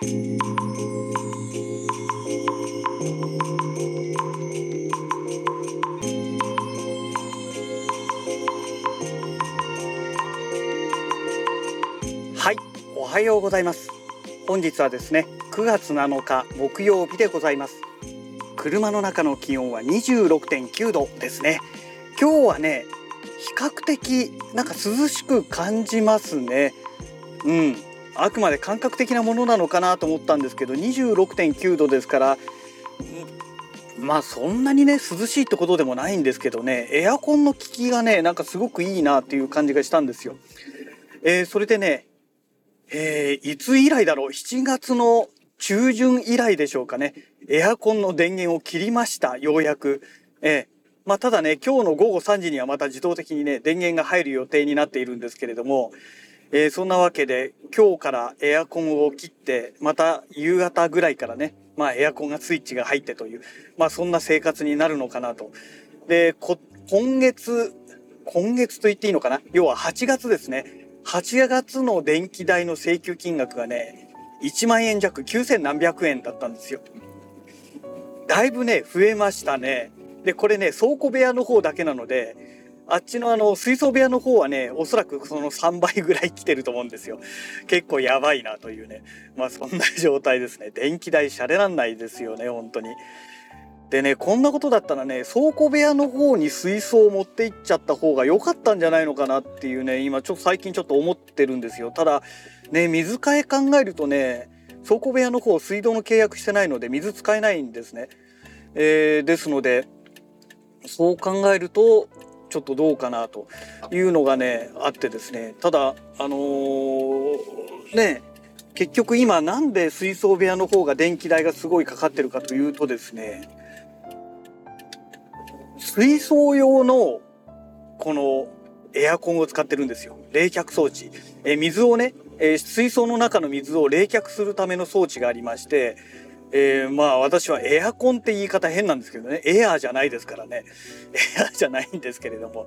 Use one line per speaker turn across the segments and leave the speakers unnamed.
はい、おはようございます。本日はですね、9月7日木曜日でございます。車の中の気温は26.9度ですね。今日はね、比較的なんか涼しく感じますね。うん、あくまで感覚的なものなのかなと思ったんですけど、26.9度ですから、まあそんなにね涼しいってことでもないんですけどね、エアコンの効きがねなんかすごくいいなっていう感じがしたんですよ。えーそれでね、えーいつ以来だろう？7月の中旬以来でしょうかね。エアコンの電源を切りましたようやく、えーまあ、ただね今日の午後3時にはまた自動的にね電源が入る予定になっているんですけれども、えーそんなわけで今日からエアコンを切ってまた夕方ぐらいからねまあエアコンがスイッチが入ってというまあそんな生活になるのかなと。で今月今月と言っていいのかな？要は8月ですね。8月の電気代の請求金額がね1万円弱9000何百円だったんですよ。だいぶね増えましたね。でこれね倉庫部屋の方だけなのであっちのあの水槽部屋の方はねおそらくその3倍ぐらい来てると思うんですよ。結構やばいなというね。まあそんな状態ですね。電気代シャレなんないですよね本当に。でねこんなことだったらね倉庫部屋の方に水槽を持って行っちゃった方が良かったんじゃないのかなっていうね今ちょっと最近ちょっと思ってるんですよ。ただね水替え考えるとね倉庫部屋の方水道の契約してないので水使えないんですね、えーですのでそう考えるとちょっとどうかなというのがねあってですね。ただあのーね結局今なんで水槽部屋の方が電気代がすごいかかってるかというとですね水槽用のこのエアコンを使ってるんですよ。冷却装置、え水をね、えー水槽の中の水を冷却するための装置がありまして、えーまあ私はエアコンって言い方変なんですけどね。エアーじゃないですからね。エアーじゃないんですけれども、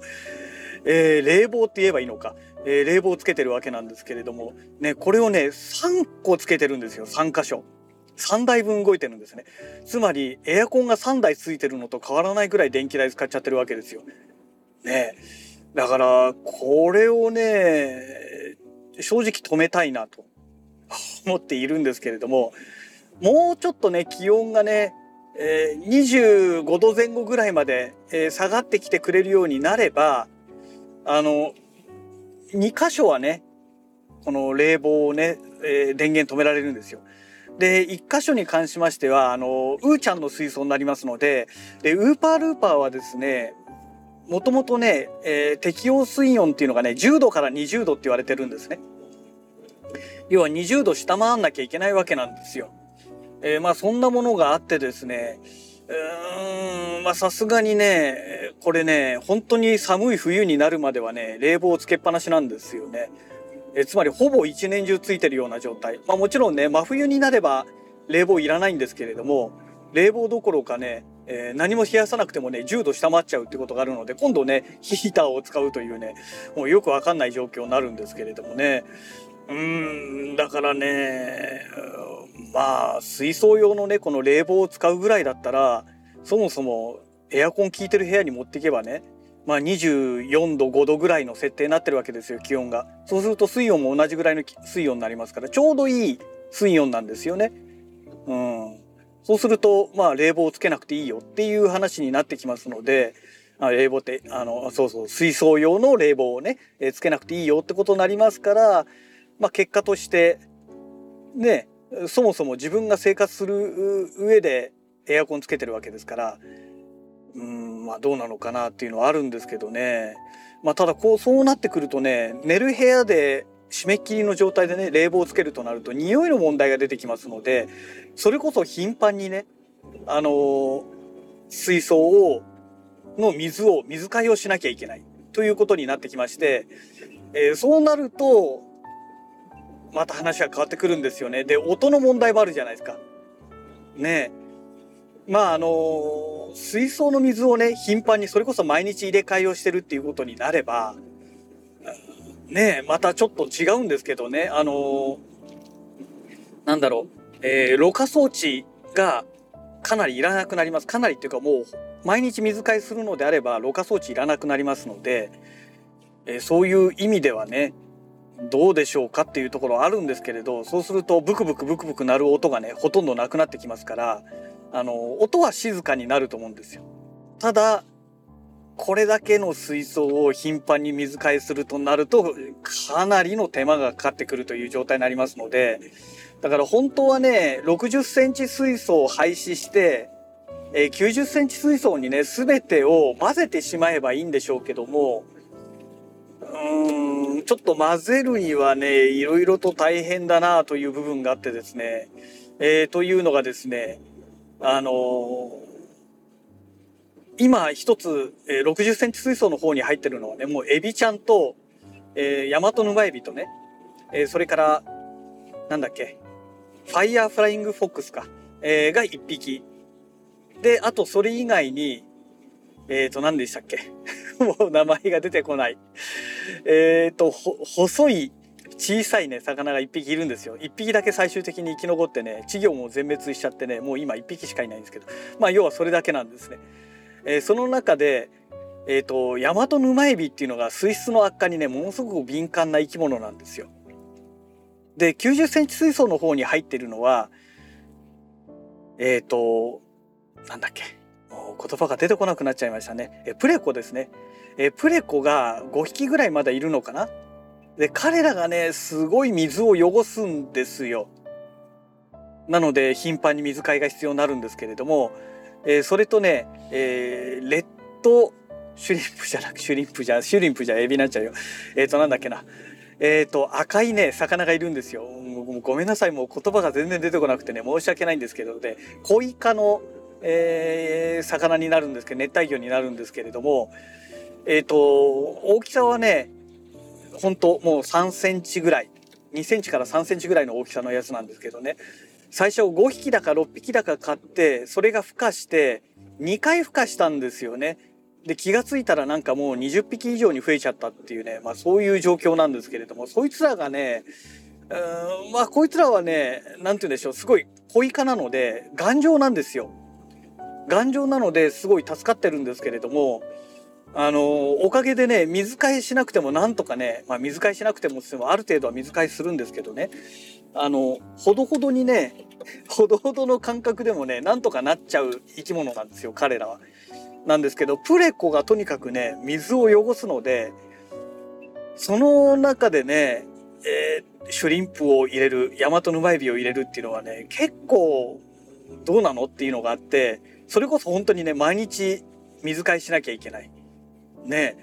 えー冷房って言えばいいのか、えー冷房をつけてるわけなんですけれども。ねこれをね3個つけてるんですよ。3箇所。3台分動いてるんですね。つまりエアコンが3台ついてるのと変わらないぐらい電気代使っちゃってるわけですよ。ね。だからこれをね正直止めたいなと思っているんですけれども。もうちょっとね気温がね、えー25度前後ぐらいまで、えー下がってきてくれるようになればあの2箇所はねこの冷房をね、えー電源止められるんですよ。で1箇所に関しましてはあのウーちゃんの水槽になりますのででウーパールーパーはですねもともとね、えー適用水温っていうのがね10度から20度って言われてるんですね。要は20度下回んなきゃいけないわけなんですよ。えーまあそんなものがあってですねうーんまあさすがにねこれね本当に寒い冬になるまではね冷房をつけっぱなしなんですよね。えつまりほぼ一年中ついてるような状態。まあもちろんね真冬になれば冷房いらないんですけれども冷房どころかね、えー何も冷やさなくてもね10度下回っちゃうってことがあるので今度ねヒーターを使うというねもうよくわかんない状況になるんですけれどもねうーんだからねまあ水槽用のねこの冷房を使うぐらいだったらそもそもエアコン効いてる部屋に持っていけばねまあ24度5度ぐらいの設定になってるわけですよ気温が。そうすると水温も同じぐらいの水温になりますからちょうどいい水温なんですよね。うん。そうするとまあ冷房をつけなくていいよっていう話になってきますのであ冷房ってあのそうそう水槽用の冷房をね、えつけなくていいよってことになりますからまあ結果としてねそもそも自分が生活する上でエアコンつけてるわけですからうんまあどうなのかなっていうのはあるんですけどね。まあただこうそうなってくるとね寝る部屋で締め切りの状態でね冷房をつけるとなると匂いの問題が出てきますのでそれこそ頻繁にねあのー水槽をの水を水替えをしなきゃいけないということになってきまして、えーそうなるとまた話が変わってくるんですよね。で音の問題もあるじゃないですか。ねえまああの水槽の水をね頻繁にそれこそ毎日入れ替えをしてるっていうことになればねえまたちょっと違うんですけどねあのなんだろうえー、ろ過装置がかなりいらなくなりますかなりっていうかもう毎日水替えするのであればろ過装置いらなくなりますので、えー、そういう意味ではねどうでしょうかっていうところあるんですけれどそうするとブクブクブクブク鳴る音がねほとんどなくなってきますからあの音は静かになると思うんですよ。ただこれだけの水槽を頻繁に水替えするとなるとかなりの手間がかかってくるという状態になりますのでだから本当はね60センチ水槽を廃止してえ90センチ水槽にね全てを混ぜてしまえばいいんでしょうけどもうーんちょっと混ぜるにはねいろいろと大変だなという部分があってですね、えー、というのがですねあのー、今一つ、えー、60センチ水槽の方に入ってるのはねもうエビちゃんと、えー、ヤマトヌマエビとね、えー、それからなんだっけファイヤーフライングフォックスか、えー、が1匹。であとそれ以外にえっ、ー、と何でしたっけ？もう名前が出てこない。えっ、ー、と、細い小さいね、魚が1匹いるんですよ。1匹だけ最終的に生き残ってね、稚魚も全滅しちゃってね、もう今1匹しかいないんですけど、まあ要はそれだけなんですね。えー、その中で、えっ、ー、と、ヤマトヌマエビっていうのが水質の悪化にね、ものすごく敏感な生き物なんですよ。で、90センチ水槽の方に入ってるのは、えっ、ー、と、なんだっけ、言葉が出てこなくなっちゃいましたね。えプレコですね。えプレコが5匹ぐらいまだいるのかな？で彼らがねすごい水を汚すんですよ。なので頻繁に水替えが必要になるんですけれども、えー、それとね、えー、レッドシュリンプじゃなくシュリンプじゃシュリンプじゃエビになっちゃうよ。えっ、ー、となんだっけな。えっ、と赤いね魚がいるんですよ。ごめんなさいもう言葉が全然出てこなくてね申し訳ないんですけどでコイ科のえー、魚になるんですけど熱帯魚になるんですけれども、え、ー、と大きさはね本当もう3センチぐらい2センチから3センチぐらいの大きさのやつなんですけどね最初5匹だか6匹だか買ってそれが孵化して2回孵化したんですよね。で気が付いたらなんかもう20匹以上に増えちゃったっていうね、まあ、そういう状況なんですけれどもそいつらがねうんまあこいつらはね何て言うんでしょうすごい小イカなので頑丈なんですよ。頑丈なのですごい助かってるんですけれどもあのおかげでね水替えしなくてもなんとかね、まあ、水替えしなくてもある程度は水替えするんですけどねあのほどほどにね ほどほどの感覚でもねなんとかなっちゃう生き物なんですよ彼らは。なんですけどプレコがとにかくね水を汚すのでその中でね、えー、シュリンプを入れるヤマトヌマエビを入れるっていうのはね結構どうなのっていうのがあってそれこそ本当にね、毎日水替えしなきゃいけない。ね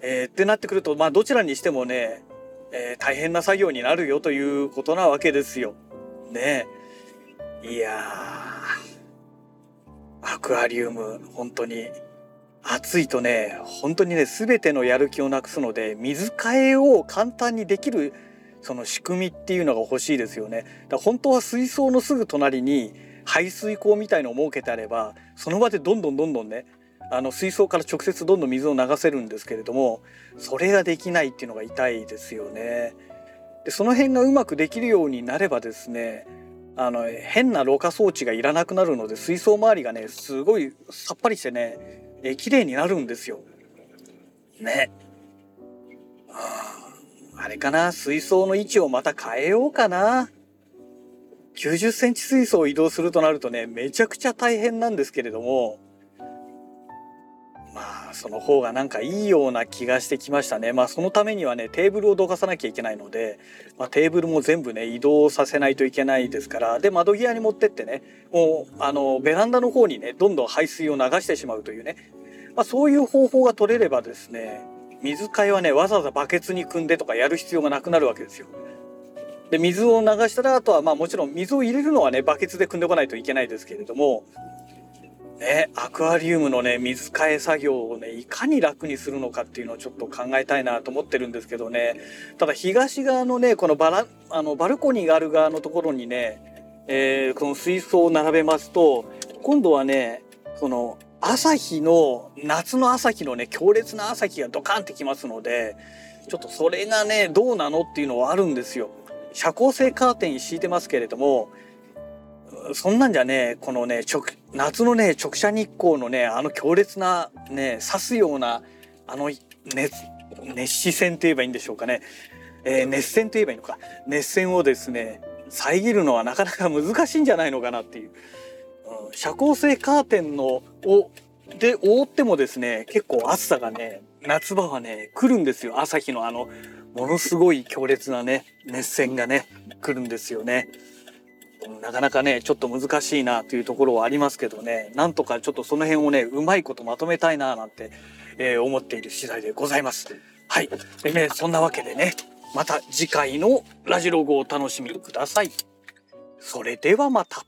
えー、ってなってくると、まあどちらにしてもね、えー、大変な作業になるよということなわけですよ。ねいやアクアリウム、本当に暑いとね、本当にね、全てのやる気をなくすので、水替えを簡単にできるその仕組みっていうのが欲しいですよね。だ本当は水槽のすぐ隣に排水口みたいのを設けてあればその場でどんどんどんどんねあの水槽から直接どんどん水を流せるんですけれどもそれができないっていうのが痛いですよね。でその辺がうまくできるようになればですねあの変なろ過装置がいらなくなるので水槽周りがねすごいさっぱりしてねえ綺麗になるんですよ。ね。あれかな水槽の位置をまた変えようかな。90センチ水槽を移動するとなるとね、めちゃくちゃ大変なんですけれども、まあ、その方がなんかいいような気がしてきましたね。まあ、そのためにはね、テーブルをどかさなきゃいけないので、まあ、テーブルも全部ね、移動させないといけないですから、で、窓際に持ってってね、もう、あの、ベランダの方にね、どんどん排水を流してしまうというね、まあ、そういう方法が取れればですね、水替えはね、わざわざバケツに汲んでとかやる必要がなくなるわけですよ。で水を流したらあとはまあもちろん水を入れるのはねバケツで汲んでこないといけないですけれどもねアクアリウムのね水替え作業をねいかに楽にするのかっていうのをちょっと考えたいなと思ってるんですけどねただ東側のねこのバラあのバルコニーがある側のところにね、えー、この水槽を並べますと今度はねその朝日の夏の朝日のね強烈な朝日がドカンってきますのでちょっとそれがねどうなのっていうのはあるんですよ。遮光性カーテン敷いてますけれどもそんなんじゃねこのね直夏のね直射日光のねあの強烈なね刺すようなあの熱熱視線といえばいいんでしょうかね、えー、熱線といえばいいのか。熱線をですね遮るのはなかなか難しいんじゃないのかなっていう、うん、遮光性カーテンのをで覆ってもですね結構暑さがね夏場はね来るんですよ。朝日のあのものすごい強烈なね熱線がね来るんですよね。なかなかねちょっと難しいなというところはありますけどねなんとかちょっとその辺をねうまいことまとめたいななんて、えー、思っている次第でございます。はい、でねそんなわけでねまた次回のラジログをお楽しみください。それではまた。